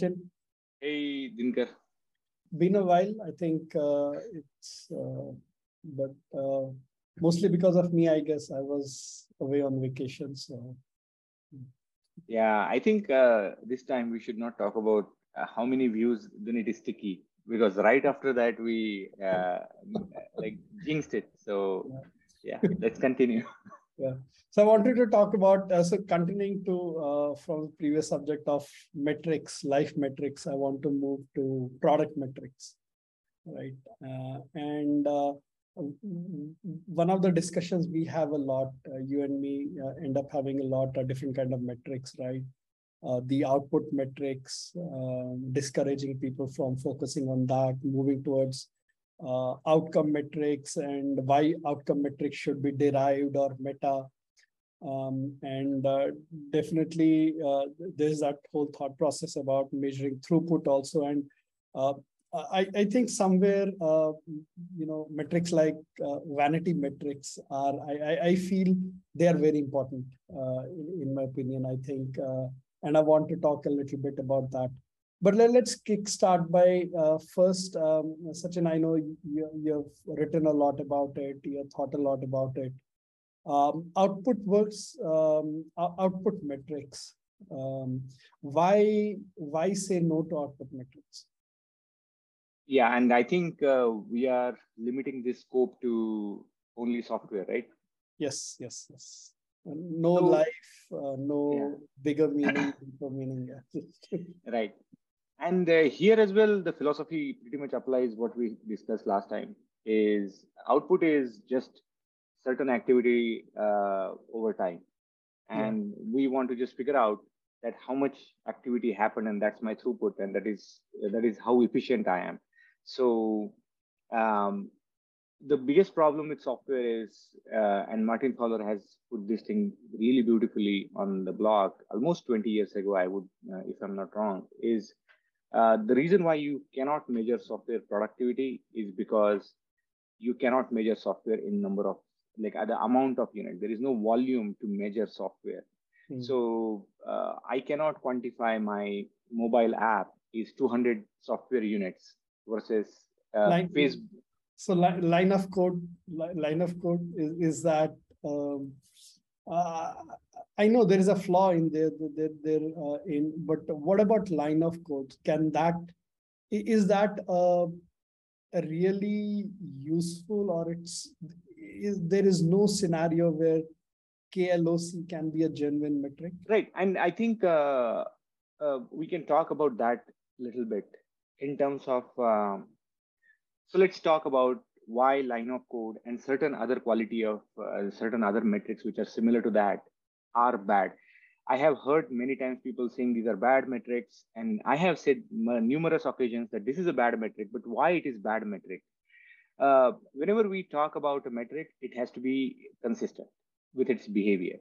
Hi, Sachin. Hey, Dinker. Been a while. I think uh, it's, uh, but uh, mostly because of me, I guess I was away on vacation. So, yeah, I think uh, this time we should not talk about uh, how many views then it is sticky because right after that we uh, like jinxed it. So, yeah, let's continue. yeah. So I wanted to talk about uh, so continuing to uh, from the previous subject of metrics, life metrics. I want to move to product metrics, right? Uh, and uh, one of the discussions we have a lot, uh, you and me uh, end up having a lot of different kind of metrics, right? the output metrics, um, discouraging people from focusing on that, moving towards uh, outcome metrics and why outcome metrics should be derived or meta. Um, and uh, definitely uh, there's that whole thought process about measuring throughput also. And uh, I, I think somewhere, uh, you know, metrics like uh, vanity metrics are, I, I, feel they are very important in, in, my opinion, I think. and I want to talk a little bit about that. But let, us kickstart by uh, first, um, Sachin, I know you, you've written a lot about it, you've thought a lot about it. Um, output works, um, output metrics. Um, why, why say no to output metrics? Yeah, and I think uh, we are limiting this scope to only software, right? Yes, yes, yes. No so, life, uh, no yeah. bigger meaning, deeper meaning. right. And uh, here as well, the philosophy pretty much applies what we discussed last time is output is just certain activity uh, over time. And yeah. we want to just figure out that how much activity happened and that's my throughput and that is that is how efficient I am. So um, the biggest problem with software is, uh, and Martin Fowler has put this thing really beautifully on the blog almost 20 years ago, I would, uh, if I'm not wrong, is uh, the reason why you cannot measure software productivity is because you cannot measure software in number of like the amount of unit. There is no volume to measure software. Mm. So uh, I cannot quantify my mobile app is 200 software units versus uh, line, Facebook. So li- line of code, li- line of code is, is that um, uh, I know there is a flaw in there, there, there uh, in, but what about line of code? Can that, is that a, a really useful or it's, is, there is no scenario where KLOC can be a genuine metric? Right. And I think uh, uh, we can talk about that a little bit in terms of, um, so let's talk about why line of code and certain other quality of uh, certain other metrics which are similar to that are bad. I have heard many times people saying these are bad metrics, and I have said numerous occasions that this is a bad metric, but why it is bad metric? Uh, whenever we talk about a metric, it has to be consistent with its behavior.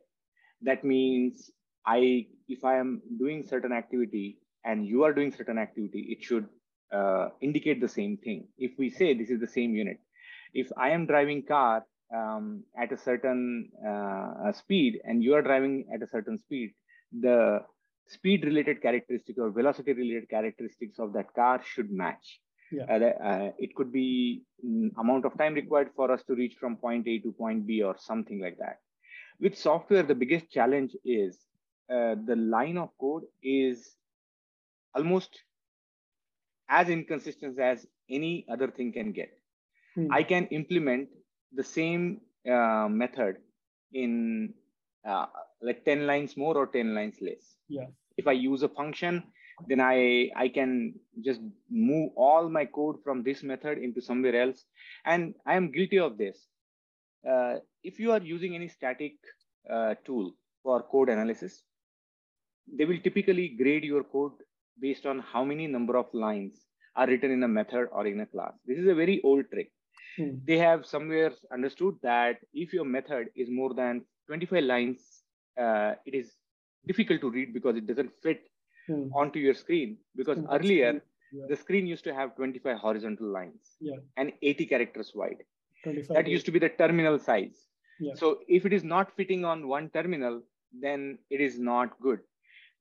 That means I, if I am doing certain activity and you are doing certain activity, it should uh, indicate the same thing. If we say this is the same unit, if I am driving car um, at a certain uh, speed and you are driving at a certain speed, the speed related characteristic or velocity related characteristics of that car should match. Yeah. Uh, uh, it could be mm, amount of time required for us to reach from point A to point B or something like that. With software, the biggest challenge is uh, the line of code is almost as inconsistent as any other thing can get. Hmm. I can implement the same uh, method in uh, like 10 lines more or 10 lines less. Yeah. If I use a function, then I, I can just move all my code from this method into somewhere else. And I am guilty of this. Uh, if you are using any static uh, tool for code analysis, they will typically grade your code based on how many number of lines are written in a method or in a class. This is a very old trick. Hmm. They have somewhere understood that if your method is more than 25 lines, uh, it is difficult to read because it doesn't fit hmm. onto your screen. Because hmm. earlier, yeah. the screen used to have 25 horizontal lines yeah. and 80 characters wide. That used to be the terminal size. Yeah. So if it is not fitting on one terminal, then it is not good.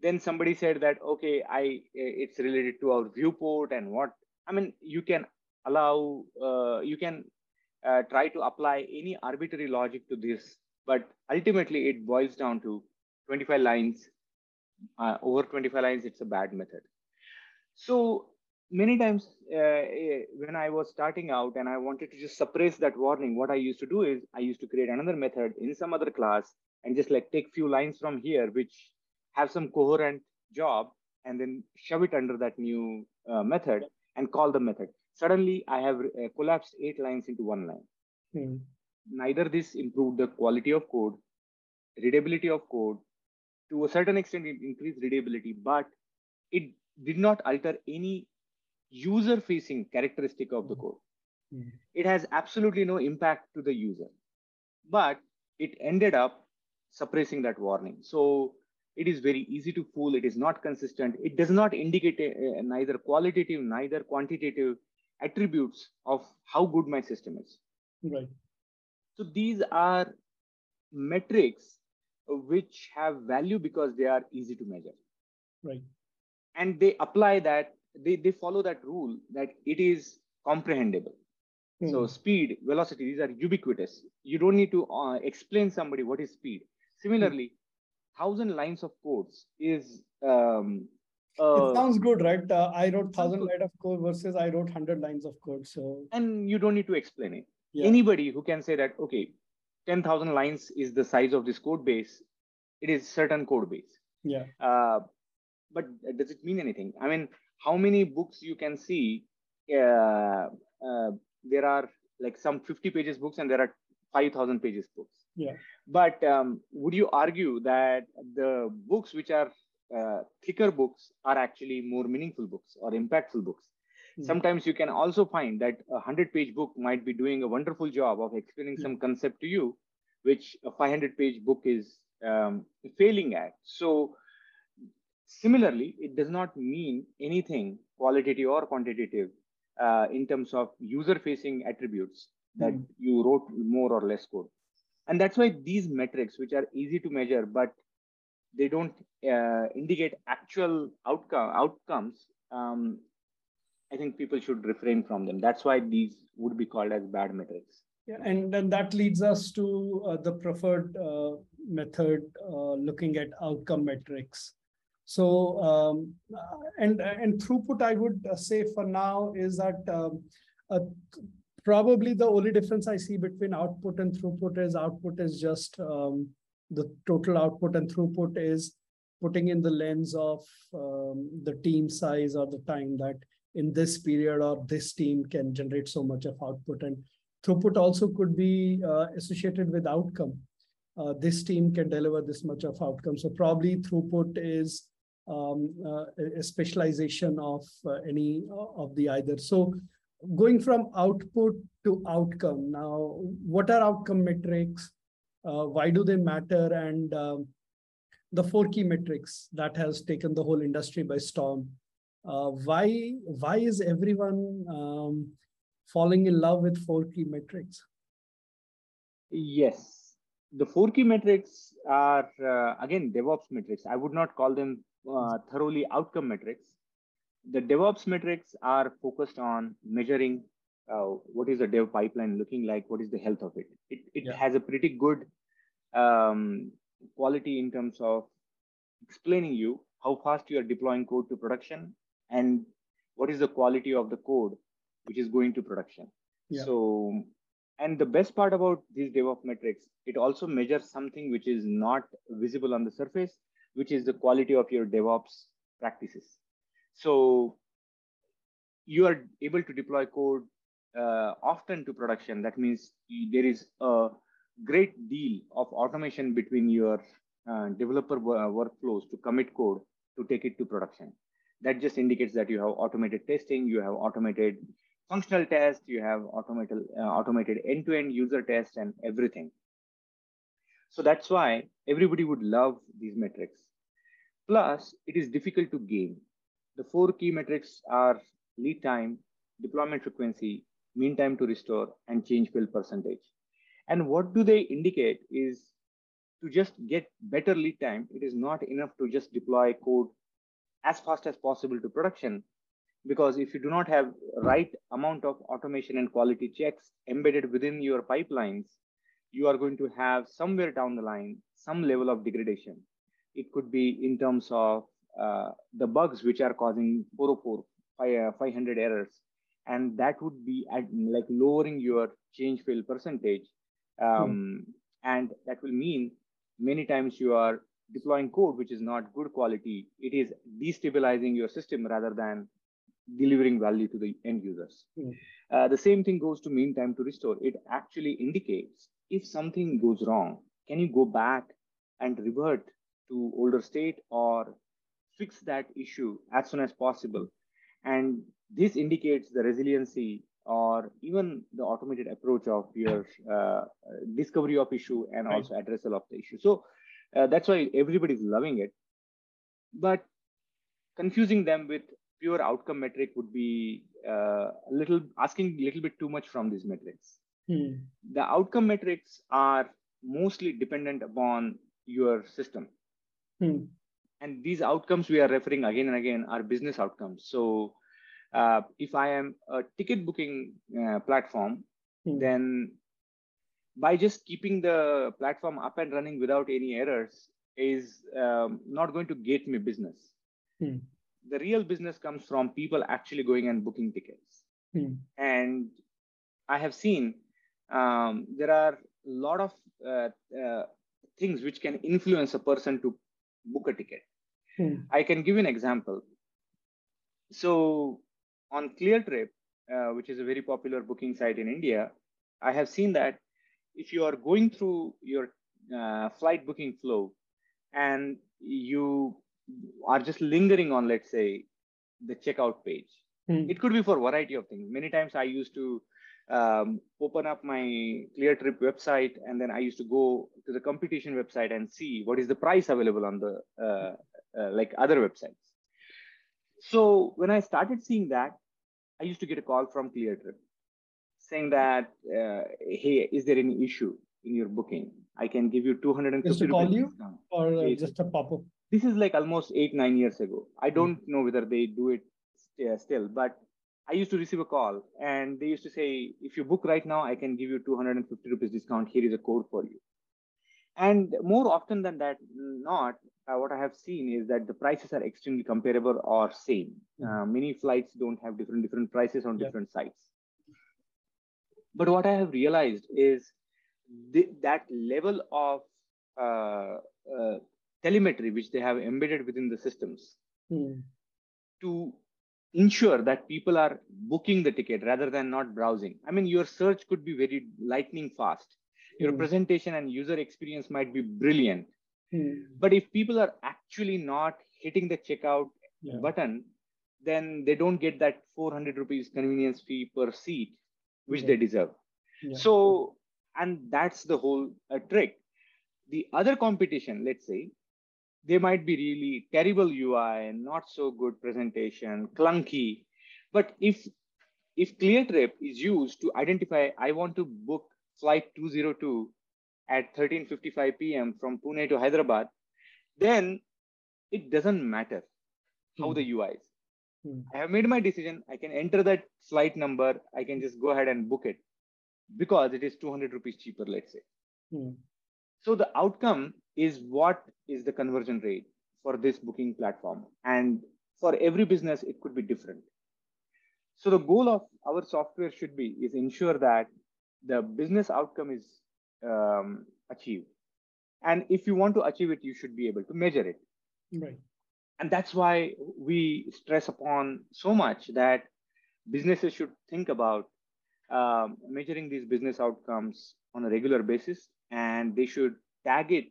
then somebody said that okay i it's related to our viewport and what i mean you can allow uh, you can uh, try to apply any arbitrary logic to this but ultimately it boils down to 25 lines uh, over 25 lines it's a bad method. So many times uh, eh, when i was starting out and i wanted to just suppress that warning what i used to do is i used to create another method in some other class and just like take few lines from here which have some coherent job and then shove it under that new uh, method and call the method suddenly i have uh, collapsed eight lines into one line hmm. neither this improved the quality of code readability of code to a certain extent it increased readability but it did not alter any user facing characteristic of the hmm. code. Mm-hmm. It has absolutely no impact to the user, but it ended up suppressing that warning. So it is very easy to fool. It is not consistent. It does not indicate a, a, neither qualitative, neither quantitative attributes of how good my system is. Right. So these are metrics which have value because they are easy to measure. Right. And they apply that they, they follow that rule that it is comprehensible. Mm. So speed, velocity, these are ubiquitous. You don't need to uh, explain somebody what is speed. Similarly, mm. thousand lines of codes is. Um, uh, it sounds good, right? Uh, I wrote thousand lines of code versus I wrote hundred lines of code. So and you don't need to explain it. Yeah. Anybody who can say that okay, ten thousand lines is the size of this code base. It is certain code base. Yeah. Uh, but does it mean anything? I mean, how many books you can see uh, uh, there are like some 50 pages books and there are 5000 pages books yeah but um, would you argue that the books which are uh, thicker books are actually more meaningful books or impactful books mm-hmm. sometimes you can also find that a 100 page book might be doing a wonderful job of explaining mm-hmm. some concept to you which a 500 page book is um, failing at so Similarly, it does not mean anything qualitative or quantitative uh, in terms of user facing attributes that mm. you wrote more or less code. And that's why these metrics, which are easy to measure, but they don't uh, indicate actual outcome outcomes, um, I think people should refrain from them. That's why these would be called as bad metrics. Yeah, and then that leads us to uh, the preferred uh, method, uh, looking at outcome metrics. So, um, and, and throughput, I would uh, say for now is that um, probably the only difference I see between output and throughput is output is just um, the total output and throughput is putting in the lens of um, the team size or the time that in this period or this team can generate so much of output and throughput also could be uh, associated with outcome uh, this team can deliver this much of outcome so probably throughput is um, uh, a specialization of uh, any uh, of the either. So going from output to outcome. Now, what are outcome metrics? Why do they matter? And um, the four key metrics that has taken the whole industry by storm. Uh, why why is everyone um, falling in love with four key metrics? Yes, the four key metrics are uh, again DevOps metrics. I would not call them uh, thoroughly outcome metrics. The DevOps metrics are focused on measuring uh, what is the dev pipeline looking like, what is the health of it. It, it yeah. has a pretty good um, quality in terms of explaining you how fast you are deploying code to production and what is the quality of the code which is going to production. Yeah. So, and the best part about these DevOps metrics, it also measures something which is not visible on the surface, which is the quality of your DevOps practices. So you are able to deploy code uh, often to production. That means there is a great deal of automation between your uh, developer uh, workflows to commit code to take it to production. That just indicates that you have automated testing, you have automated functional tests, you have automated uh, automated end-to-end user tests and everything. So that's why everybody would love these metrics. Plus, it is difficult to gain. The four key metrics are lead time, deployment frequency, mean time to restore, and change fail percentage. And what do they indicate is to just get better lead time, it is not enough to just deploy code as fast as possible to production. Because if you do not have right amount of automation and quality checks embedded within your pipelines, you are going to have somewhere down the line some level of degradation. It could be in terms of uh, the bugs which are causing 404, 500 uh, errors, and that would be at, like lowering your change fail percentage, um, and that will mean many times you are deploying code which is not good quality. It is destabilizing your system rather than delivering value to the end users. Mm. Uh, the same thing goes to mean time to restore. It actually indicates if something goes wrong, can you go back and revert to older state or fix that issue as soon as possible? And this indicates the resiliency or even the automated approach of your uh, discovery of issue and right. also addressal of the issue. So uh, that's why everybody's loving it. But confusing them with pure outcome metric would be uh, a little asking a little bit too much from these metrics. Hmm. The outcome metrics are mostly dependent upon your system. Hmm. And these outcomes we are referring again and again are business outcomes. So uh, if I am a ticket booking uh, platform, hmm. then by just keeping the platform up and running without any errors is um, not going to get me business. Hmm. The real business comes from people actually going and booking tickets. Hmm. And I have seen um, there are a lot of uh, uh, things which can influence a person to book a ticket. Hmm. I can give you an example. So on ClearTrip, uh, which is a very popular booking site in India, I have seen that if you are going through your uh, flight booking flow and you are just lingering on, let's say, the checkout page, hmm. it could be for a variety of things. Many times I used to um, open up my ClearTrip website and then I used to go to the competition website and see what is the price available on the uh, uh, like other websites. So when I started seeing that, I used to get a call from ClearTrip saying that, uh, hey, is there any issue in your booking? I can give you 250 Just to call you or uh, just a pop-up? This is like almost eight, nine years ago. I don't mm. know whether they do it st- still, but I used to receive a call and they used to say, if you book right now, I can give you 250 rupees discount. Here is a code for you. And more often than that, not, uh, what I have seen is that the prices are extremely comparable or same. Uh, many flights don't have different different prices on yeah. different sites. But what I have realized is the, that level of uh, uh, telemetry which they have embedded within the systems mm. to ensure that people are booking the ticket rather than not browsing. I mean, your search could be very lightning fast. Your mm. presentation and user experience might be brilliant Hmm. But if people are actually not hitting the checkout yeah. button, then they don't get that 400 rupees convenience fee per seat, which yeah. they deserve. Yeah. So, and that's the whole uh, trick. The other competition, let's say, they might be really terrible UI, not so good presentation, clunky. But if if ClearTrip is used to identify, I want to book flight 202 at 13:55 p.m. from Pune to Hyderabad, then it doesn't matter how the UI is. Hmm. I have made my decision. I can enter that flight number. I can just go ahead and book it because it is 200 rupees cheaper, let's say. Hmm. So the outcome is what is the conversion rate for this booking platform. And for every business, it could be different. So the goal of our software should be is ensure that the business outcome is um, achieve. And if you want to achieve it, you should be able to measure it. Right. And that's why we stress upon so much that businesses should think about um, measuring these business outcomes on a regular basis, and they should tag it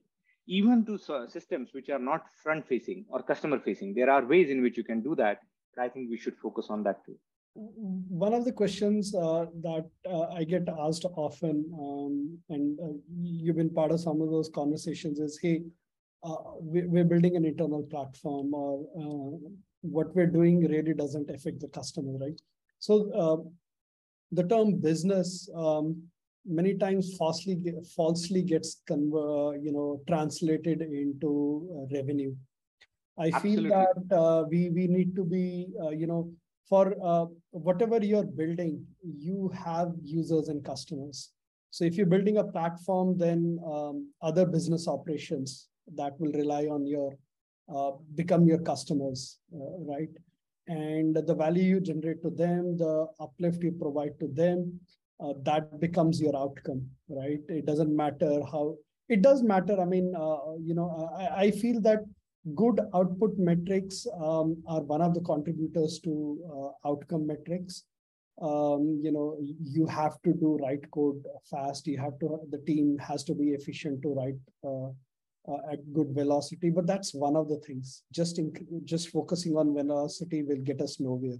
even to systems which are not front facing or customer facing. There are ways in which you can do that, but I think we should focus on that too one of the questions uh, that uh, I get asked often, um, and uh, you've been part of some of those conversations, is hey, uh, we, are building an internal platform, or uh, what we're doing really doesn't affect the customer, right? So uh, the term business, um, many times falsely falsely gets conver- you know translated into uh, revenue. I Absolutely. feel that uh, we we need to be uh, you know for uh, whatever you're building, you have users and customers. So if you're building a platform, then um, other business operations that will rely on your uh, become your customers, uh, right? And the value you generate to them, the uplift you provide to them, uh, that becomes your outcome, right? It doesn't matter how. It does matter. I mean, uh, you know, I, I feel that good output metrics um, are one of the contributors to uh, outcome metrics. Um, you know, you have to do write code fast. You have to, the team has to be efficient to write uh, uh, at good velocity. But that's one of the things. Just in, just focusing on velocity will get us nowhere.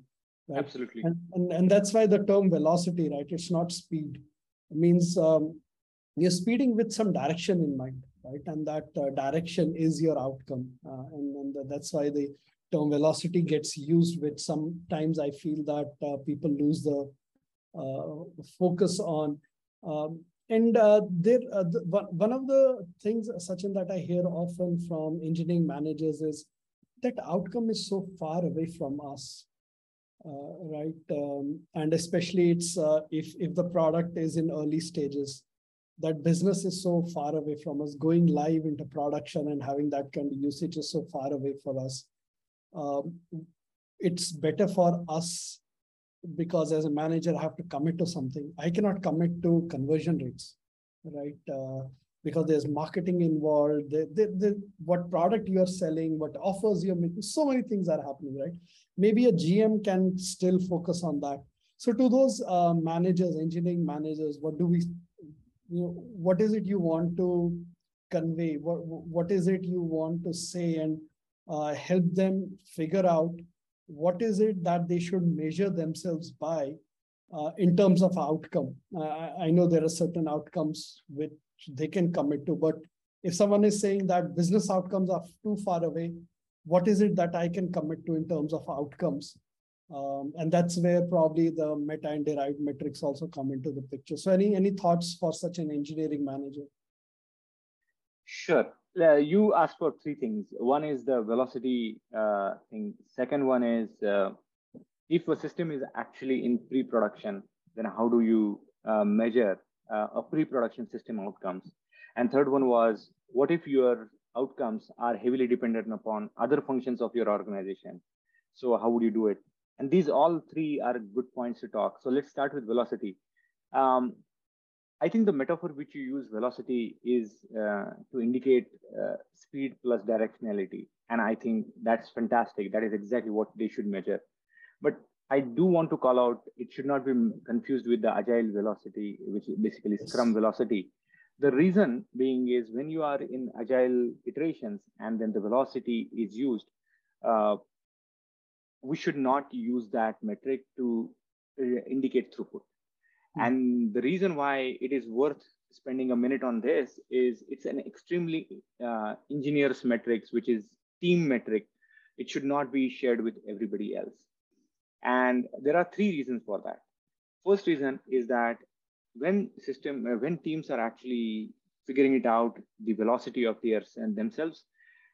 Right? Absolutely. And, and, and that's why the term velocity, right? It's not speed. It means um, you're speeding with some direction in mind right? And that uh, direction is your outcome. Uh, and, and that's why the term velocity gets used, which sometimes I feel that uh, people lose the uh, focus on. Um, and uh, there, uh, the, one of the things, Sachin, that I hear often from engineering managers is that outcome is so far away from us. right, um, and especially it's if if the product is in early stages, that business is so far away from us. Going live into production and having that kind of usage is so far away for us. Um, it's better for us because as a manager, I have to commit to something. I cannot commit to conversion rates, right? Uh, because there's marketing involved. What product you are selling, what offers you're making, so many things are happening, right? Maybe a GM can still focus on that. So to those uh, managers, engineering managers, what do we you know, what is it you want to convey? What, what is it you want to say and uh, help them figure out what is it that they should measure themselves by uh, in terms of outcome. I know there are certain outcomes which they can commit to, but if someone is saying that business outcomes are too far away, what is it that I can commit to in terms of outcomes? Um, and that's where probably the meta and derived metrics also come into the picture. So any, any thoughts for such an engineering manager? Sure. Uh, you asked for three things. One is the velocity uh, thing. Second one is uh, if a system is actually in pre-production, then how do you uh, measure uh, a pre-production system outcomes? And third one was, what if your outcomes are heavily dependent upon other functions of your organization? So how would you do it? And these all three are good points to talk. So let's start with velocity. Um, I think the metaphor which you use, velocity, is uh, to indicate uh, speed plus directionality. And I think that's fantastic. That is exactly what they should measure. But I do want to call out, it should not be confused with the agile velocity, which is basically yes. scrum velocity. The reason being is when you are in agile iterations and then the velocity is used, uh, we should not use that metric to uh, indicate throughput. Mm-hmm. And the reason why it is worth spending a minute on this is it's an extremely uh, engineer's metrics, which is team metric. It should not be shared with everybody else. And there are three reasons for that. First reason is that when system, uh, when teams are actually figuring it out, the velocity of theirs and themselves,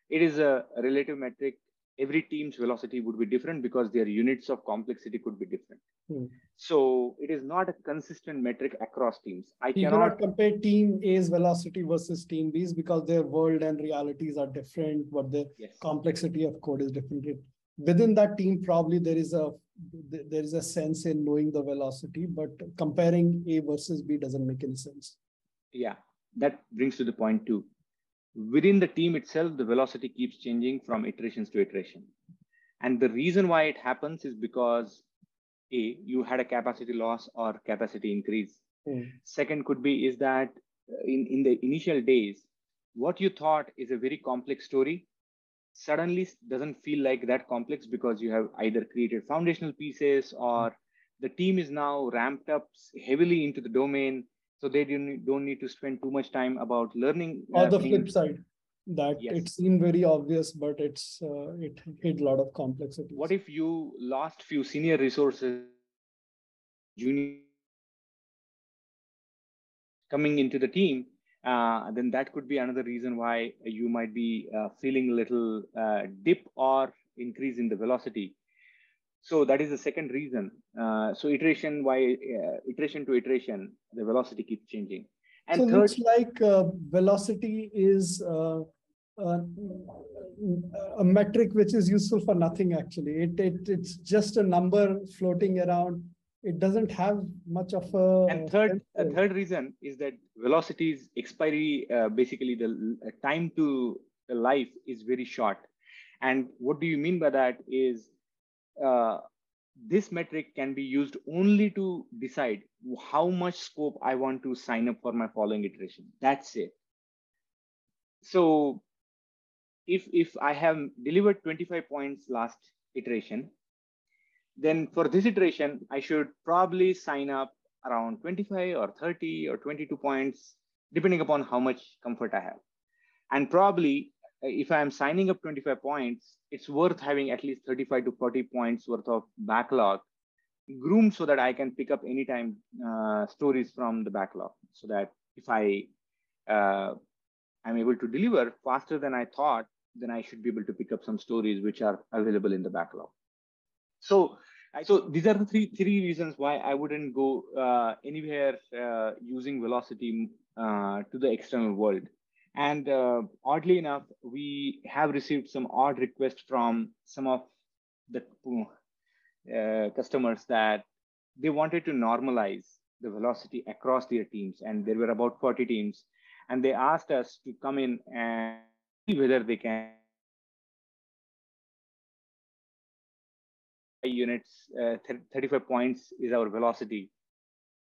it is a relative metric every team's velocity would be different because their units of complexity could be different. Hmm. So it is not a consistent metric across teams. I you cannot, cannot compare team A's velocity versus team B's because their world and realities are different, but the yes. complexity of code is different. Within that team, probably there is a there is a sense in knowing the velocity, but comparing A versus B doesn't make any sense. Yeah, that brings to the point too within the team itself, the velocity keeps changing from iterations to iteration. And the reason why it happens is because A, you had a capacity loss or capacity increase. Mm. Second could be is that uh, in, in the initial days, what you thought is a very complex story suddenly doesn't feel like that complex because you have either created foundational pieces or the team is now ramped up heavily into the domain so they don't, don't need to spend too much time about learning uh, or the flip side that yes. it seemed very obvious but it's uh, it hid a lot of complexity what if you lost few senior resources junior coming into the team, uh, then that could be another reason why you might be uh, feeling a little uh, dip or increase in the velocity. So that is the second reason. Uh, so iteration why uh, iteration to iteration, the velocity keeps changing. And so third, looks like uh, velocity is a metric which is useful for nothing actually. It, it it's just a number floating around it doesn't have much of a and third a third reason is that velocity's expiry uh, basically the uh, time to life is very short and what do you mean by that is uh, this metric can be used only to decide how much scope i want to sign up for my following iteration that's it so if if i have delivered 25 points last iteration then for this iteration, I should probably sign up around 25 or 30 or 22 points, depending upon how much comfort I have. And probably if I'm signing up 25 points, it's worth having at least 35 to 40 points worth of backlog groomed so that I can pick up anytime uh, stories from the backlog so that if I uh, I'm able to deliver faster than I thought, then I should be able to pick up some stories which are available in the backlog. So, so these are the three three reasons why I wouldn't go uh, anywhere uh, using velocity uh, to the external world. And uh, oddly enough, we have received some odd requests from some of the uh, customers that they wanted to normalize the velocity across their teams. And there were about 40 teams. And they asked us to come in and see whether they can units, uh, 35 points is our velocity.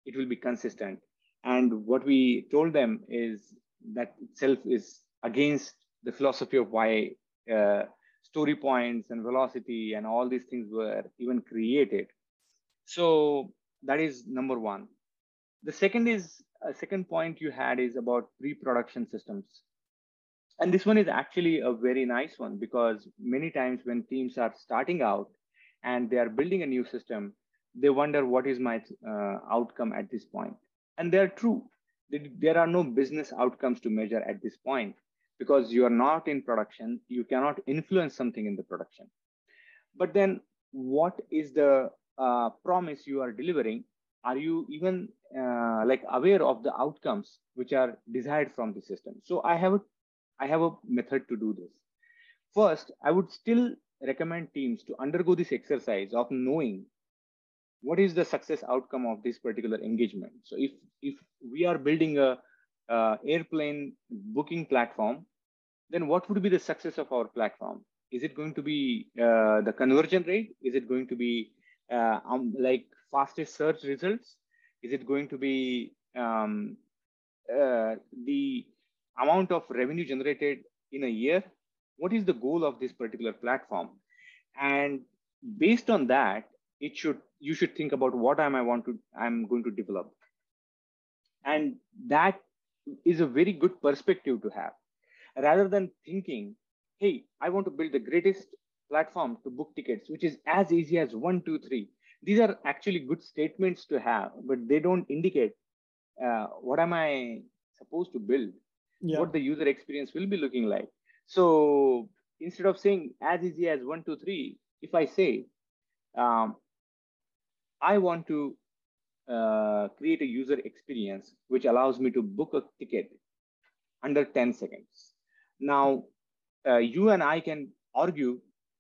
It will be consistent. And what we told them is that itself is against the philosophy of why uh, story points and velocity and all these things were even created. So that is number one. The second is a second point you had is about pre-production systems. And this one is actually a very nice one because many times when teams are starting out, and they are building a new system, they wonder what is my uh, outcome at this point. And they're true. There are no business outcomes to measure at this point because you are not in production. You cannot influence something in the production. But then, what is the uh, promise you are delivering? Are you even uh, like aware of the outcomes which are desired from the system? So I have a, I have a method to do this. First, I would still recommend teams to undergo this exercise of knowing what is the success outcome of this particular engagement. So if, if we are building a airplane booking platform, then what would be the success of our platform? Is it going to be uh, the conversion rate? Is it going to be uh, um, like fastest search results? Is it going to be um, uh, the amount of revenue generated in a year? what is the goal of this particular platform and based on that it should you should think about what am i want to i'm going to develop. And that is a very good perspective to have. Rather than thinking hey i want to build the greatest platform to book tickets which is as easy as one two three. These are actually good statements to have but they don't indicate uh, what am i supposed to build? Yeah. what the user experience will be looking like. So instead of saying as easy as one, two, three, if I say, um, I want to uh, create a user experience which allows me to book a ticket under 10 seconds. Now, uh, you and I can argue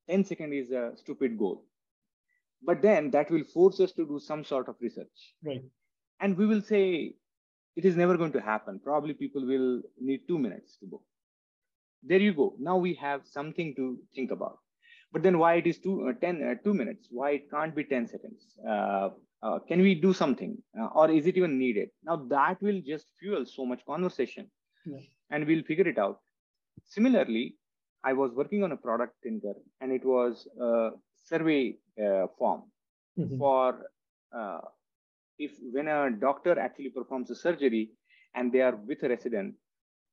10 seconds is a stupid goal. But then that will force us to do some sort of research. Right. And we will say it is never going to happen. Probably people will need two minutes to book there you go. Now we have something to think about. But then why it is two, uh, 10, uh, two minutes? Why it can't be 10 seconds? Uh, uh, can we do something? Uh, or is it even needed? Now that will just fuel so much conversation yeah. and we'll figure it out. Similarly, I was working on a product Dinker and it was a survey uh, form mm-hmm. for if when a doctor actually performs a surgery and they are with a resident,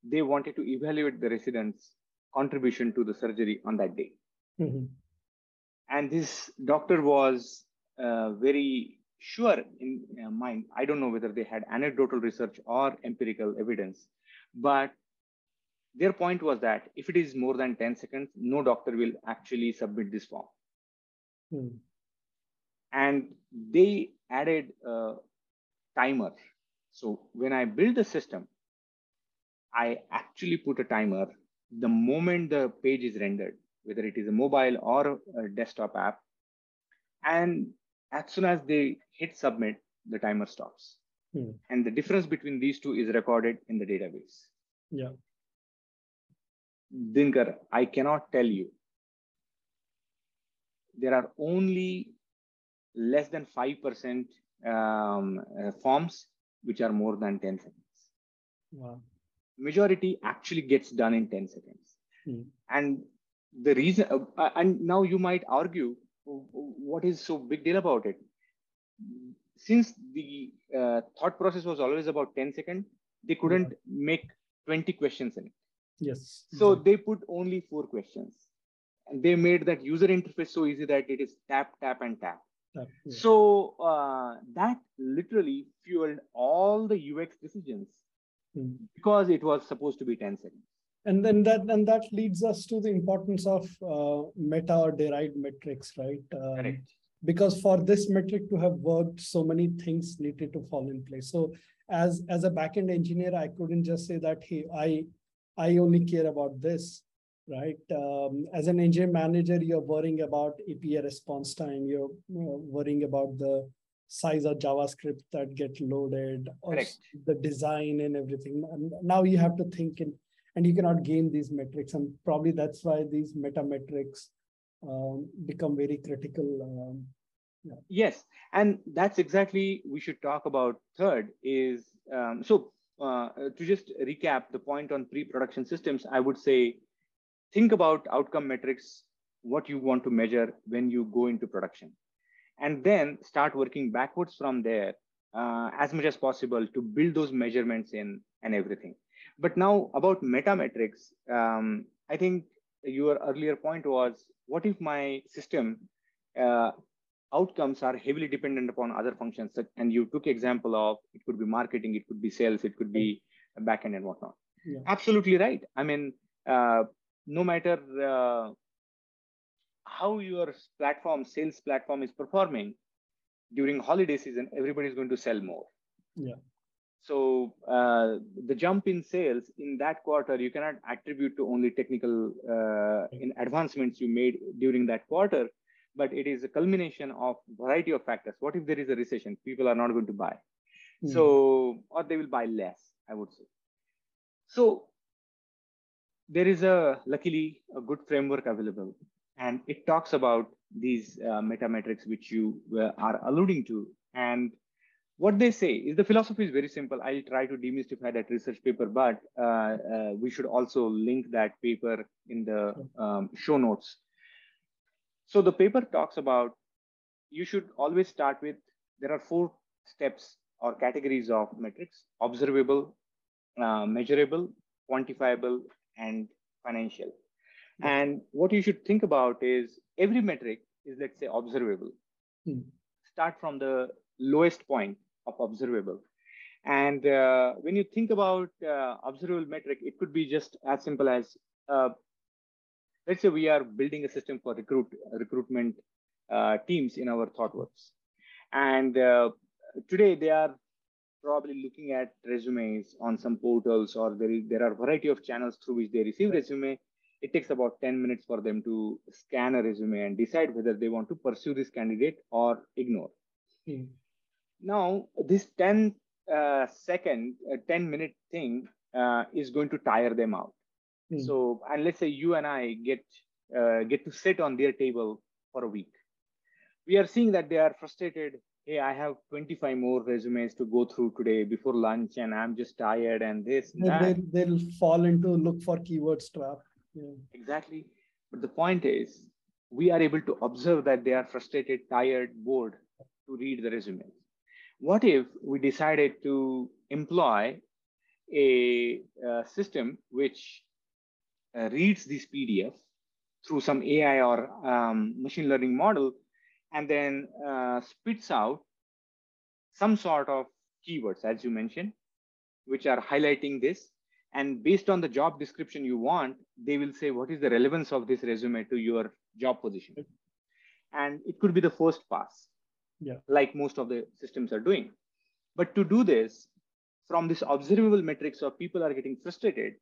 they wanted to evaluate the residents' contribution to the surgery on that day. Mm-hmm. And this doctor was uh, very sure in uh, mind. I don't know whether they had anecdotal research or empirical evidence, but their point was that if it is more than 10 seconds, no doctor will actually submit this form. Hmm. And they added a timer. So when I build the system, I actually put a timer the moment the page is rendered, whether it is a mobile or a desktop app. And as soon as they hit submit, the timer stops. Hmm. And the difference between these two is recorded in the database. Yeah. Dinker, I cannot tell you. There are only less than 5% um, uh, forms which are more than 10 seconds. Wow. Majority actually gets done in 10 seconds. Hmm. And the reason, uh, and now you might argue, what is so big deal about it? Since the uh, thought process was always about 10 seconds, they couldn't yeah. make 20 questions in it. Yes. So they put only four questions. And they made that user interface so easy that it is tap, tap, and tap. tap yeah. So uh, that literally fueled all the UX decisions mm. because it was supposed to be 10 seconds. And then that and that leads us to the importance of uh, meta or derived metrics, right? Um, Correct. Because for this metric to have worked, so many things needed to fall in place. So as as a backend engineer, I couldn't just say that hey, I I only care about this, right? Um, as an engineer manager, you're worrying about API response time. You're you know, worrying about the size of JavaScript that get loaded, or Correct. the design and everything. And now you have to think in, and you cannot game these metrics. And probably that's why these meta metrics um, become very critical. Um, yeah. Yes, and that's exactly we should talk about. Third is um, so uh, to just recap the point on pre-production systems, I would say, think about outcome metrics, what you want to measure when you go into production, and then start working backwards from there uh, as much as possible to build those measurements in and everything. But now about meta metrics, um, I think your earlier point was, what if my system uh, outcomes are heavily dependent upon other functions. And you took example of it could be marketing, it could be sales, it could be backend and whatnot. Yeah. Absolutely right. I mean, uh, no matter uh, how your platform, sales platform is performing during holiday season, everybody is going to sell more. Yeah. So uh, the jump in sales in that quarter, you cannot attribute to only technical uh, in advancements you made during that quarter but it is a culmination of variety of factors. What if there is a recession? People are not going to buy. Mm. So, or they will buy less, I would say. So there is a luckily a good framework available and it talks about these uh, meta metrics which you uh, are alluding to and what they say is the philosophy is very simple i'll try to demystify that research paper but uh, uh we should also link that paper in the um, show notes so the paper talks about you should always start with there are four steps or categories of metrics observable, uh, measurable, quantifiable, and financial. And what you should think about is every metric is, let's say, observable. Hmm. Start from the lowest point of observable. And uh, when you think about uh, observable metric, it could be just as simple as uh, let's say we are building a system for recruit recruitment uh, teams in our ThoughtWorks, and uh, today they are probably looking at resumes on some portals, or there is there are variety of channels through which they receive resume. It takes about 10 minutes for them to scan a resume and decide whether they want to pursue this candidate or ignore. Hmm. Now, this 10 uh, second, uh, 10 minute thing uh, is going to tire them out Hmm. So, and let's say you and I get uh, get to sit on their table for a week. We are seeing that they are frustrated. Hey, I have 25 more resumes to go through today before lunch, and I'm just tired. And this, and they, they'll fall into look for keywords trap. Yeah. Exactly. But the point is, we are able to observe that they are frustrated, tired, bored to read the resumes. What if we decided to employ a, system which uh, reads this PDF through some AI or um, machine learning model and then uh, spits out some sort of keywords, as you mentioned, which are highlighting this. And based on the job description you want, they will say, what is the relevance of this resume to your job position? And it could be the first pass, yeah. like most of the systems are doing. But to do this, from this observable metrics of people are getting frustrated,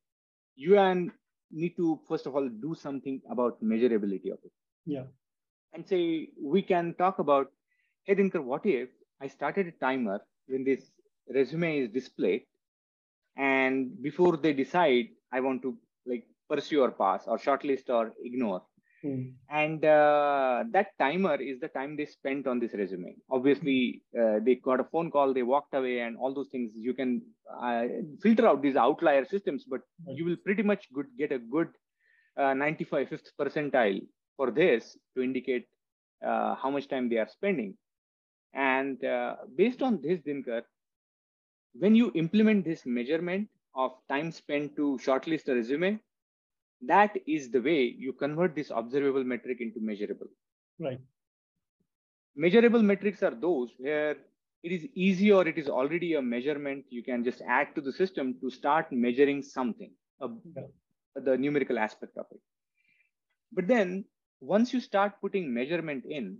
you and need to first of all do something about measurability of it. Yeah. And say we can talk about, hey Dinker, what if I started a timer when this resume is displayed, and before they decide I want to like pursue or pass or shortlist or ignore, And uh, that timer is the time they spent on this resume. Obviously uh, they got a phone call they walked away and all those things. You can uh, filter out these outlier systems but you will pretty much good, get a good uh, 95 fifth percentile for this to indicate uh, how much time they are spending. And uh, based on this dinker when you implement this measurement of time spent to shortlist a resume that is the way you convert this observable metric into measurable. Right. Measurable metrics are those where it is easy or it is already a measurement you can just add to the system to start measuring something, uh, Yeah. the numerical aspect of it. But then once you start putting measurement in,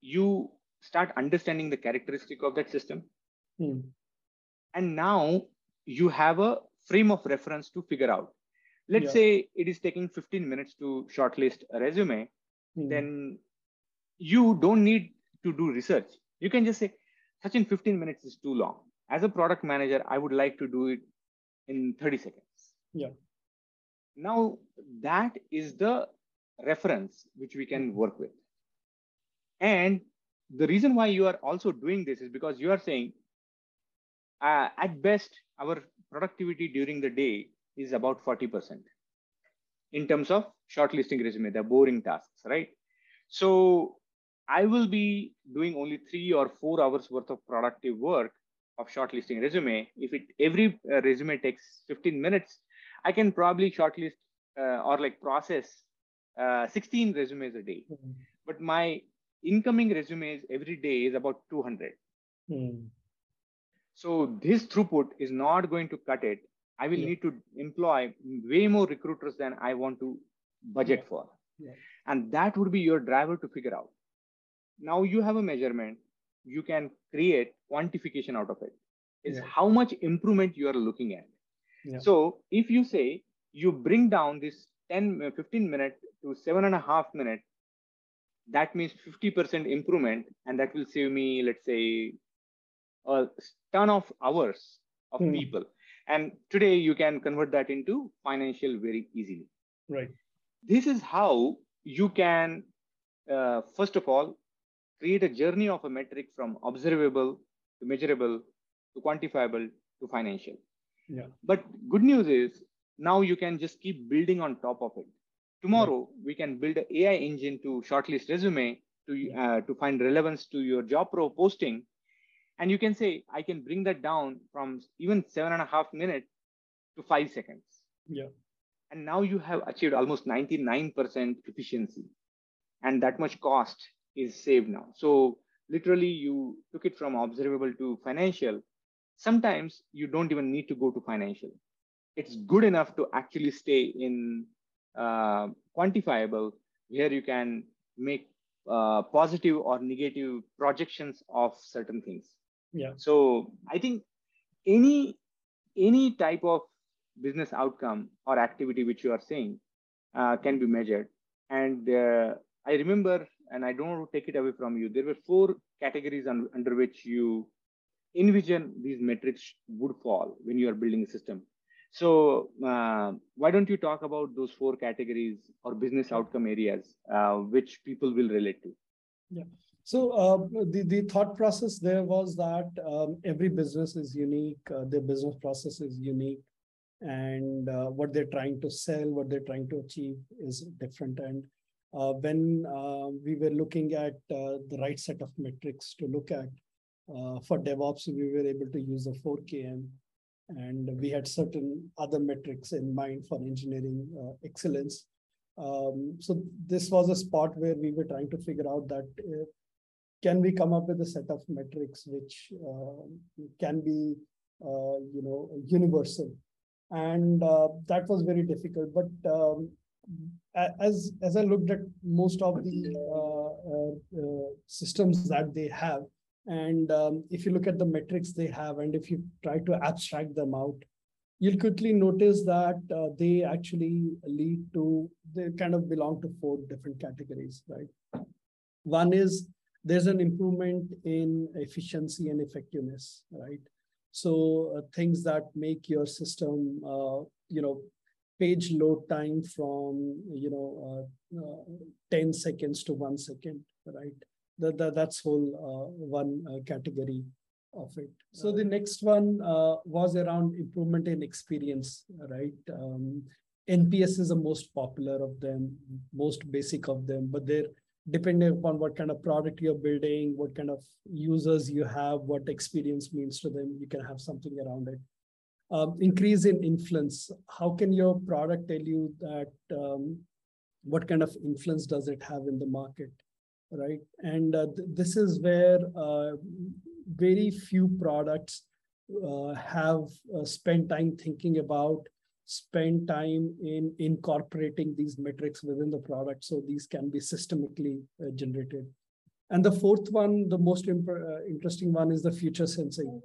you start understanding the characteristic of that system. Mm. And now you have a frame of reference to figure out. Let's Yeah. say it is taking 15 minutes to shortlist a resume, Mm. then you don't need to do research. You can just say, Sachin 15 minutes is too long. As a product manager, I would like to do it in 30 seconds. Yeah. Now that is the reference which we can work with. And the reason why you are also doing this is because you are saying, uh, at best, our productivity during the day is about 40% in terms of shortlisting resume, the boring tasks, right? So I will be doing only three or four hours worth of productive work of shortlisting resume. If it every uh, resume takes 15 minutes, I can probably shortlist uh, or like process uh, 16 resumes a day. Mm. But my incoming resumes every day is about 200. Mm. So this throughput is not going to cut it. I will Yeah. need to employ way more recruiters than I want to budget Yeah. for. Yeah. And that would be your driver to figure out. Now you have a measurement, you can create quantification out of it. Is how much improvement you are looking at. So if you say you bring down this 10, uh, 15 minute to seven and a half minute, that means 50% improvement. And that will save me, let's say, a ton of hours of Hmm. people. And today you can convert that into financial very easily. Right. This is how you can, uh, first of all, create a journey of a metric from observable to measurable to quantifiable to financial. Yeah. But good news is now you can just keep building on top of it. Tomorrow we can build an AI engine to shortlist resume to uh, to find relevance to your job pro posting, and you can say I can bring that down from even seven and a half minutes to five seconds. Yeah. And now you have achieved almost 99% efficiency, and that much cost is saved now. So literally you took it from observable to financial. Sometimes you don't even need to go to financial. It's good enough to actually stay in uh, quantifiable where you can make uh, positive or negative projections of certain things. Yeah. So I think any any type of business outcome or activity which you are saying uh, can be measured. And uh, I remember, and I don't want to take it away from you, there were four categories un- under which you envision these metrics would fall when you are building a system. So uh, why don't you talk about those four categories or business outcome areas uh, which people will relate to? So uh, the the thought process there was that um, every business is unique, uh, their business process is unique, and uh, what they're trying to sell, what they're trying to achieve is different. And uh, when uh, we were looking at uh, the right set of metrics to look at for DevOps, we were able to use the 4KM, and we had certain other metrics in mind for engineering excellence. Um, so this was a spot where we were trying to figure out that can we come up with a set of metrics which uh, can be, uh, you know, universal? And uh, that was very difficult. But um, as as I looked at most of the uh, uh, systems that they have, and um, if you look at the metrics they have, and if you try to abstract them out, you'll quickly notice that uh, they actually lead to, they kind of belong to four different categories, right? One is there's an improvement in efficiency and effectiveness, right? So uh, things that make your system, uh, you know, page load time from, you know, uh, uh, 10 seconds to one second, right? That, that, that's whole uh, one category of it. So the next one uh, was around improvement in experience, right? Um, NPS is the most popular of them, most basic of them, but they're depending upon what kind of product you're building, what kind of users you have, what experience means to them, you can have something around it. Um, increase in influence. How can your product tell you that um, what kind of influence does it have in the market, right? And uh, th this is where uh, very few products uh, have uh, spent time thinking about, spend time in incorporating these metrics within the product so these can be systemically uh, generated. And the fourth one, the most imp- uh, interesting one is the future sensing.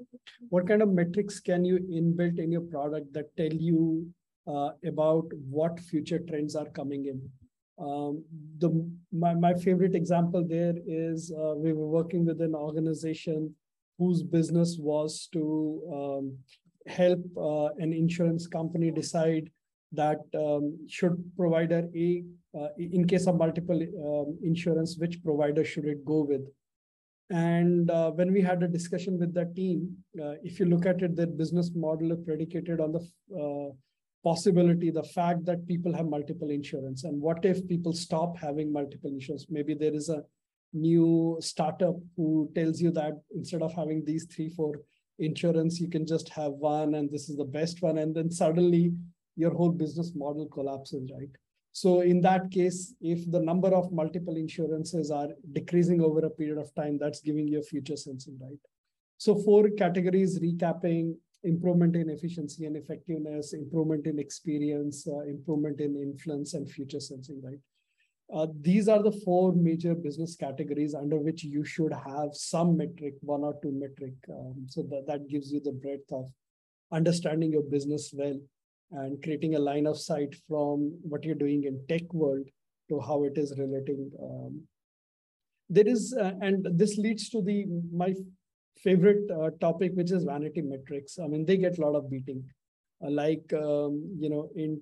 What kind of metrics can you inbuilt in your product that tell you uh, about what future trends are coming in? Um, the my, my favorite example there is uh, we were working with an organization whose business was to um, help uh, an insurance company decide that um, should provider A, uh, in case of multiple um, insurance, which provider should it go with? And uh, when we had a discussion with the team, uh, if you look at it, their business model is predicated on the uh, possibility, the fact that people have multiple insurance. And what if people stop having multiple insurance? Maybe there is a new startup who tells you that instead of having these three, four insurance, you can just have one and this is the best one. And then suddenly your whole business model collapses, right? So in that case, if the number of multiple insurances are decreasing over a period of time, that's giving you a future sensing, right? So four categories recapping, improvement in efficiency and effectiveness, improvement in experience, uh, improvement in influence and future sensing, right? Uh, these are the four major business categories under which you should have some metric, one or two metric. Um, so that, that gives you the breadth of understanding your business well and creating a line of sight from what you're doing in tech world to how it is relating. Um, there is, uh, and this leads to the my favorite uh, topic, which is vanity metrics. I mean, they get a lot of beating. Uh, like um, you know, in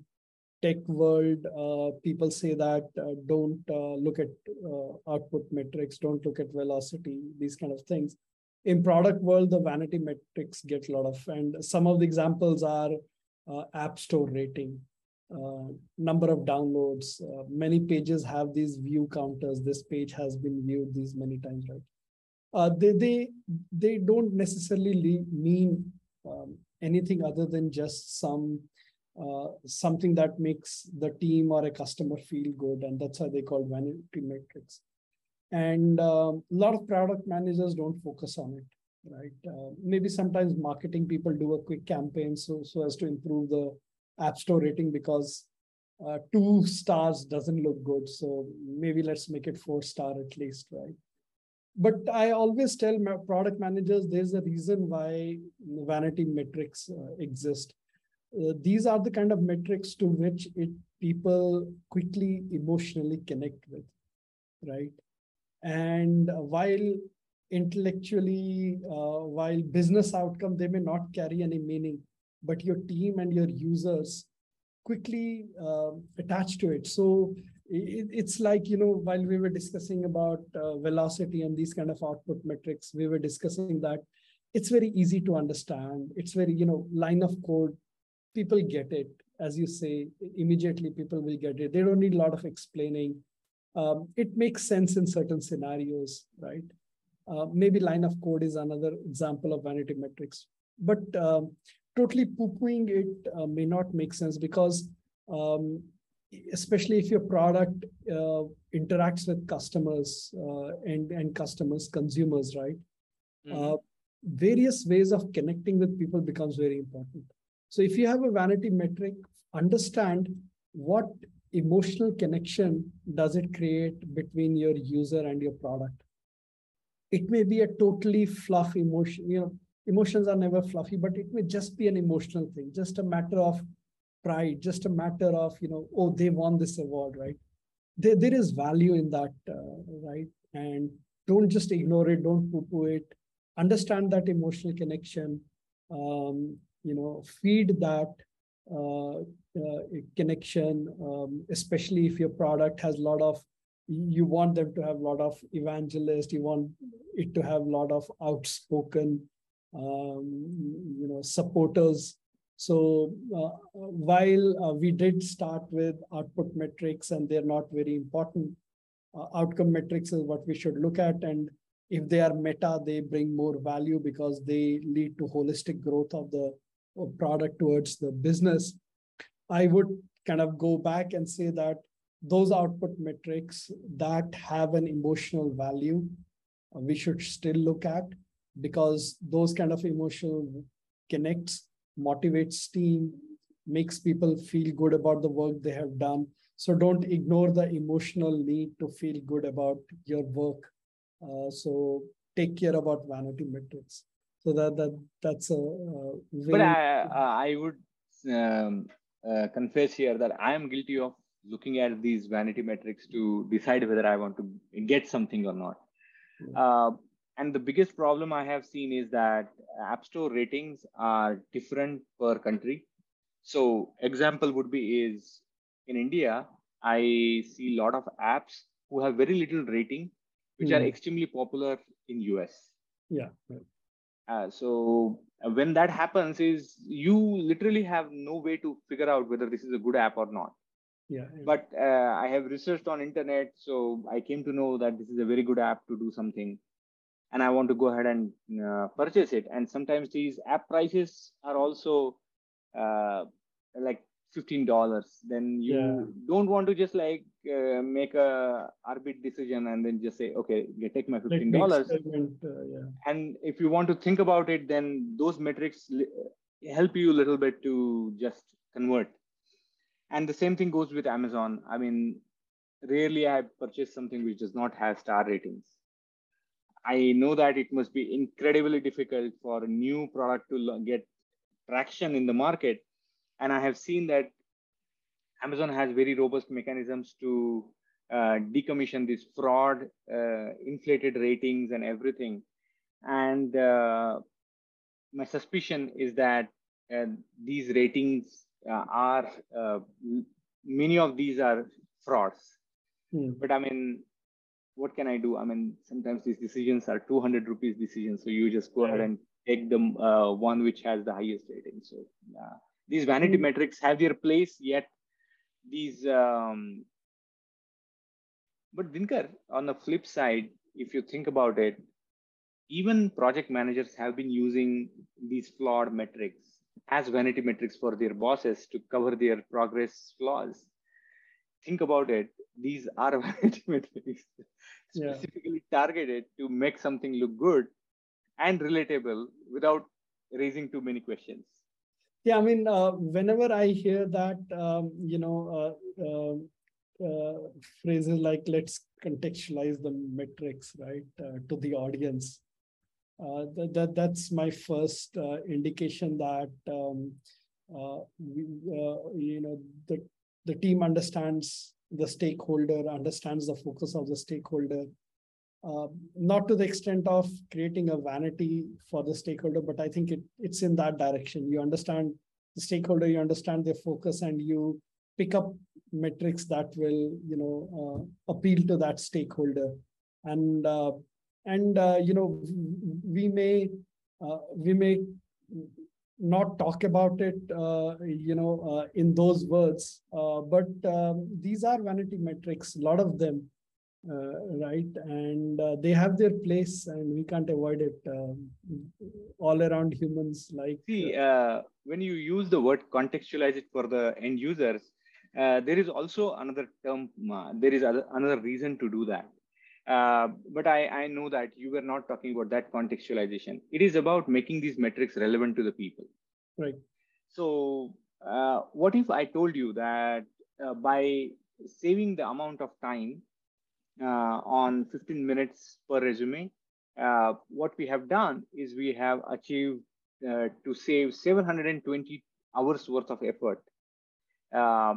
tech world, uh, people say that uh, don't uh, look at uh, output metrics, don't look at velocity, these kind of things. In product world, the vanity metrics get a lot of, and some of the examples are uh, app store rating, uh, number of downloads. many pages have these view counters. This page has been viewed these many times, right? they they they don't necessarily mean um, anything other than just some uh, something that makes the team or a customer feel good. And that's why they call vanity metrics. And a um, lot of product managers don't focus on it, right? Uh, maybe sometimes marketing people do a quick campaign so, so as to improve the app store rating because uh, two stars doesn't look good. So maybe let's make it four star at least, right? But I always tell my product managers there's a reason why vanity metrics uh, exist uh, these are the kind of metrics to which it people quickly emotionally connect with right? And while intellectually uh, while business outcome they may not carry any meaning but your team and your users quickly uh, attach to it. So it, it's like you know while we were discussing about uh, velocity and these kind of output metrics we were discussing that it's very easy to understand. It's very you know line of code people get it. As you say immediately people will get it. They don't need a lot of explaining. Um, it makes sense in certain scenarios right? Uh, maybe line of code is another example of vanity metrics but um, totally poo-pooing it uh, may not make sense because um, especially if your product uh, interacts with customers uh, and and customers consumers right? Mm-hmm. various ways of connecting with people becomes very important so if you have a vanity metric understand what emotional connection does it create between your user and your product. It may be a totally fluff emotion you know emotions are never fluffy but it may just be an emotional thing just a matter of pride just a matter of you know oh they won this award right? There, there is value in that uh, right? And don't just ignore it don't poo-poo it. Understand that emotional connection um, you know feed that uh, uh, connection um, especially if your product has a lot of you want them to have a lot of evangelists you want it to have a lot of outspoken um, you know supporters so uh, while uh, we did start with output metrics and they're not very important, uh, outcome metrics is what we should look at. And if they are meta, they bring more value because they lead to holistic growth of the product towards the business. I would kind of go back and say that those output metrics that have an emotional value, uh, we should still look at because those kind of emotional connects motivates team, makes people feel good about the work they have done. So don't ignore the emotional need to feel good about your work. Uh, so take care about vanity metrics. So that that that's a. Uh, but I uh, I would um, uh, confess here that I am guilty of looking at these vanity metrics to decide whether I want to get something or not. Uh, and the biggest problem I have seen is that App Store ratings are different per country. So example would be is in India, I see a lot of apps who have very little rating, which mm. are hmm. extremely popular in US. Yeah. Uh, so uh, when that happens, is you literally have no way to figure out whether this is a good app or not. Yeah. But uh, I have researched on internet, so I came to know that this is a very good app to do something and I want to go ahead and uh, purchase it. And sometimes these app prices are also uh, like fifteen dollars. Then you yeah. don't want to just like uh, make a arbit decision and then just say, okay, take my fifteen dollars. Uh, yeah. And if you want to think about it, then those metrics help you a little bit to just convert. And the same thing goes with Amazon. I mean, rarely I purchase something which does not have star ratings I know that it must be incredibly difficult for a new product to get traction in the market. And I have seen that Amazon has very robust mechanisms to uh, decommission these fraud, uh, inflated ratings, and everything. And uh, my suspicion is that uh, these ratings are many of these are frauds. Hmm. But I mean, what can I do? I mean, sometimes these decisions are 200 rupees decisions. So you just go ahead and take the uh, one which has the highest rating. So uh, these vanity mm-hmm. metrics have their place, yet these. Um... But Dinker, on the flip side, if you think about it, even project managers have been using these flawed metrics as vanity metrics for their bosses to cover their progress flaws. Think about it these are vanity metrics specifically yeah. targeted to make something look good and relatable without raising too many questions yeah i mean uh, whenever i hear that um, you know uh, uh, uh phrases like let's contextualize the metrics right uh, to the audience uh, that, that that's my first indication that um, we, you know the the team understands the stakeholder, understands the focus of the stakeholder. Uh, not to the extent of creating a vanity for the stakeholder, but I think it, it's in that direction. You understand the stakeholder, you understand their focus, and you pick up metrics that will, you know, uh, appeal to that stakeholder. And uh, and uh, you know, we may uh, we may not talk about it, you know, in those words. But um, these are vanity metrics, a lot of them, right? And uh, they have their place, and we can't avoid it. Um, all around humans, like see, uh, when you use the word contextualize it for the end users, uh, there is also another term. Uh, there is other, another reason to do that. Uh, but I, I know that you were not talking about that contextualization. It is about making these metrics relevant to the people. Right. So, uh, what if I told you that uh, by saving the amount of time uh, on 15 minutes per resume, uh, what we have done is we have achieved uh, to save 720 hours worth of effort uh,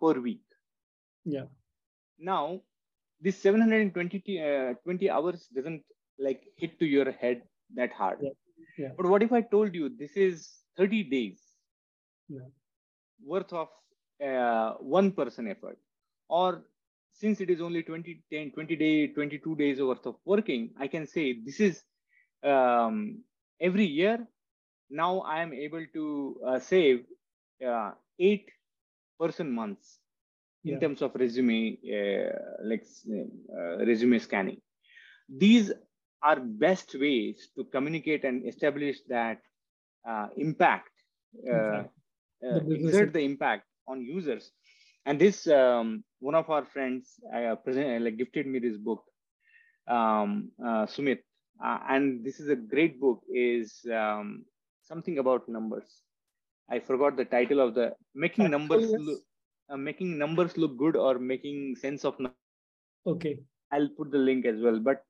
per week. Yeah. Now, this 720 uh, 20 hours doesn't like hit to your head that hard. Yeah. Yeah. But what if I told you this is 30 days yeah. worth of uh, one person effort? Or since it is only 20, 10, 20 day, 22 days worth of working, I can say this is um, every year. Now I am able to uh, save uh, eight person months in Yeah. terms of resume, uh, like uh, resume scanning. These are best ways to communicate and establish that uh, impact, uh, uh, The exert the impact on users. And this, um, one of our friends uh, present, like gifted me this book, um, uh, Sumit, uh, and this is a great book. Is um, something about numbers. I forgot the title of the making numbers look, uh, making numbers look good or making sense of. numbers. Okay. I'll put the link as well, but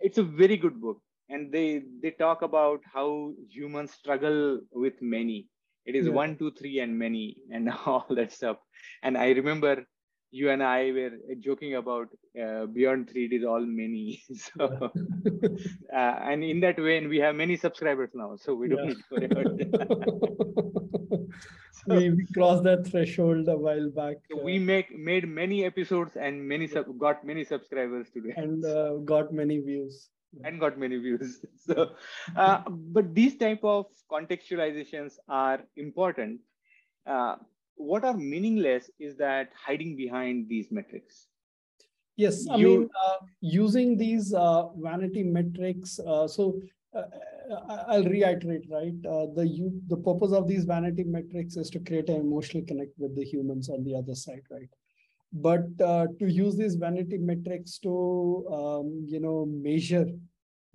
it's a very good book, and they they talk about how humans struggle with many. It is Yeah. one, two, three, and many, and all that stuff. And I remember you and I were joking about uh, beyond three. It is all many. so, uh, and in that way, and we have many subscribers now, so we don't Yeah. need to worry about that. So- we, we crossed that threshold a while back. So uh, we make made many episodes and many sub, got many subscribers today and uh, got many views. And got many views so uh, but these type of contextualizations are important uh, what are meaningless is that hiding behind these metrics Yes, I You- mean, uh, using these uh, vanity metrics. Uh, so uh, I'll reiterate, right? Uh, the you, the purpose of these vanity metrics is to create an emotional connect with the humans on the other side, right? But uh, to use these vanity metrics to, um, you know, measure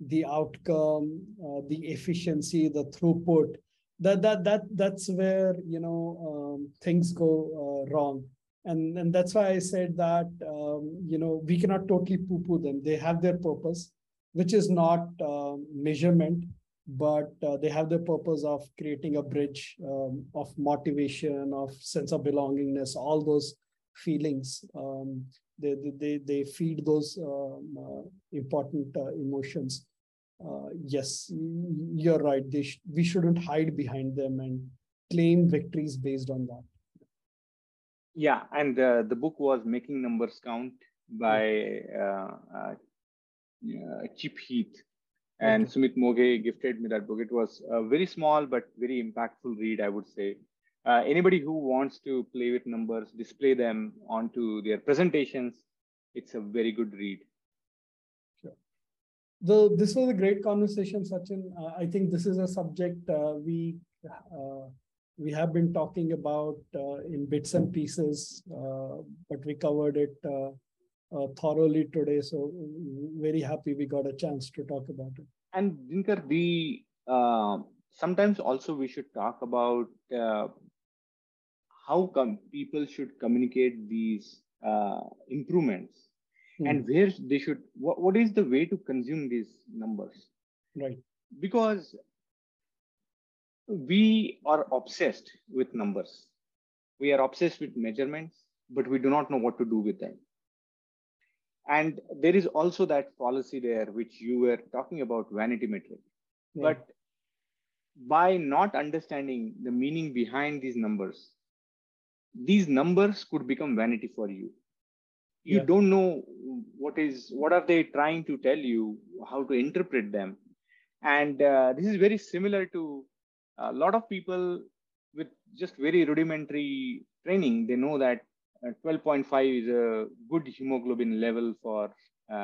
the outcome, uh, the efficiency, the throughput, that that that that's where you know um, things go uh, wrong. And and that's why i said that um, you know we cannot totally poo poo them. They have their purpose which is not um, measurement but uh, they have the purpose of creating a bridge um, of motivation of sense of belongingness all those feelings um, they, they they feed those um, uh, important uh, emotions. Uh, yes you're right. They sh- we shouldn't hide behind them and claim victories based on that. Yeah and uh, the book was making numbers count by uh, uh, uh, chip heath. And Okay. sumit moge gifted me that book. It was a very small but very impactful read i would say uh, anybody who wants to play with numbers display them onto their presentations it's a very good read. Sure. the this was a great conversation sachin. Uh, i think this is a subject uh, we uh, we have been talking about uh, in bits and pieces uh, but we covered it uh, uh, thoroughly today so very happy we got a chance to talk about it. And Dinker, the sometimes also we should talk about uh, how come people should communicate these uh, improvements? And where they should what, what is the way to consume these numbers? Right. Because we are obsessed with numbers. We are obsessed with measurements but we do not know what to do with them. And there is also that policy there which you were talking about vanity metric. Yeah. but by not understanding the meaning behind these numbers these numbers could become vanity for you. You Yeah. don't know what is what are they trying to tell you how to interpret them. And uh, this is very similar to a lot of people with just very rudimentary training. They know that uh, 12.5 is a good hemoglobin level for uh,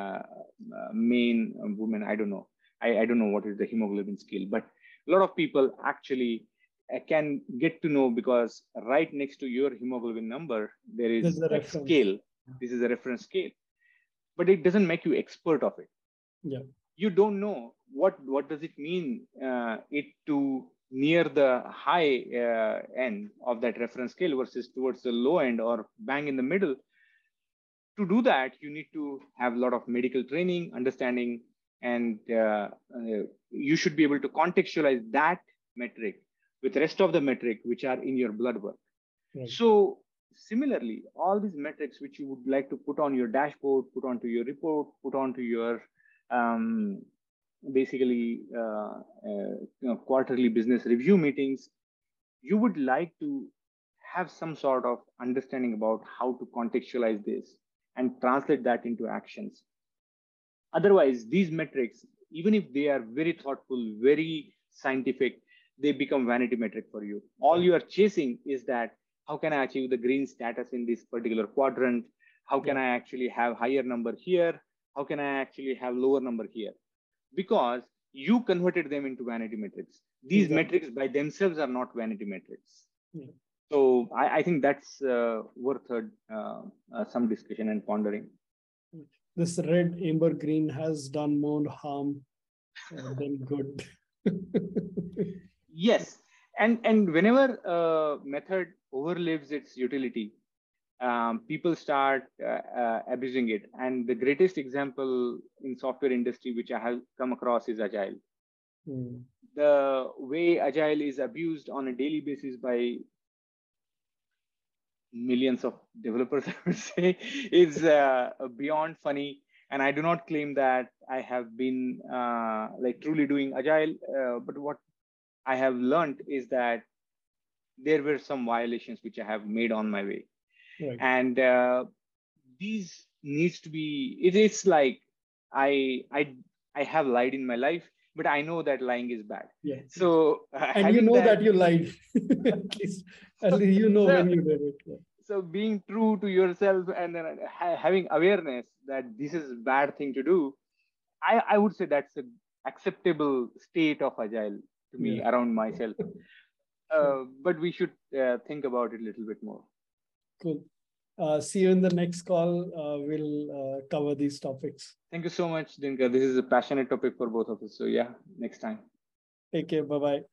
uh, men uh, women. I don't know. I, I don't know what is the hemoglobin scale but a lot of people actually can get to know because right next to your hemoglobin number there is a, a scale. This is a reference scale. But it doesn't make you expert of it. Yeah. You don't know what what does it mean uh, it to near the high uh, end of that reference scale versus towards the low end or bang in the middle. To do that you need to have a lot of medical training understanding and uh, uh you should be able to contextualize that metric with the rest of the metric which are in your blood work right. so similarly all these metrics which you would like to put on your dashboard put onto your report put onto your um, basically uh, uh, you know, quarterly business review meetings, you would like to have some sort of understanding about how to contextualize this and translate that into actions. Otherwise, these metrics, even if they are very thoughtful, very scientific, they become vanity metric for you. All you are chasing is that how can I achieve the green status in this particular quadrant? How can I actually have higher number here? How can I actually have lower number here? because you converted them into vanity metrics. These exactly. metrics by themselves are not vanity metrics. Yeah. So I, I, think that's uh, worth uh, uh, some discussion and pondering. This red amber green has done more harm than good. yes, and and whenever a method overlives its utility, um, people start uh, uh, abusing it. And the greatest example in software industry which I have come across is Agile. Mm. The way Agile is abused on a daily basis by millions of developers, I would say, is uh, beyond funny. And I do not claim that I have been uh, like truly doing Agile, uh, but what I have learned is that there were some violations which I have made on my way. Right. and uh, these needs to be it is like i i i have lied in my life but i know that lying is bad. Yeah. So uh, and you know that, that you lied. At least at least you know so, when you did it yeah. so being true to yourself and then having awareness that this is a bad thing to do i i would say that's an acceptable state of agile me yeah. around myself uh, but we should uh, think about it a little bit more Cool. Uh, see you in the next call. Uh, we'll uh, cover these topics. Thank you so much, Dinker. This is a passionate topic for both of us. So, yeah, next time. Take care. Bye-bye. Bye.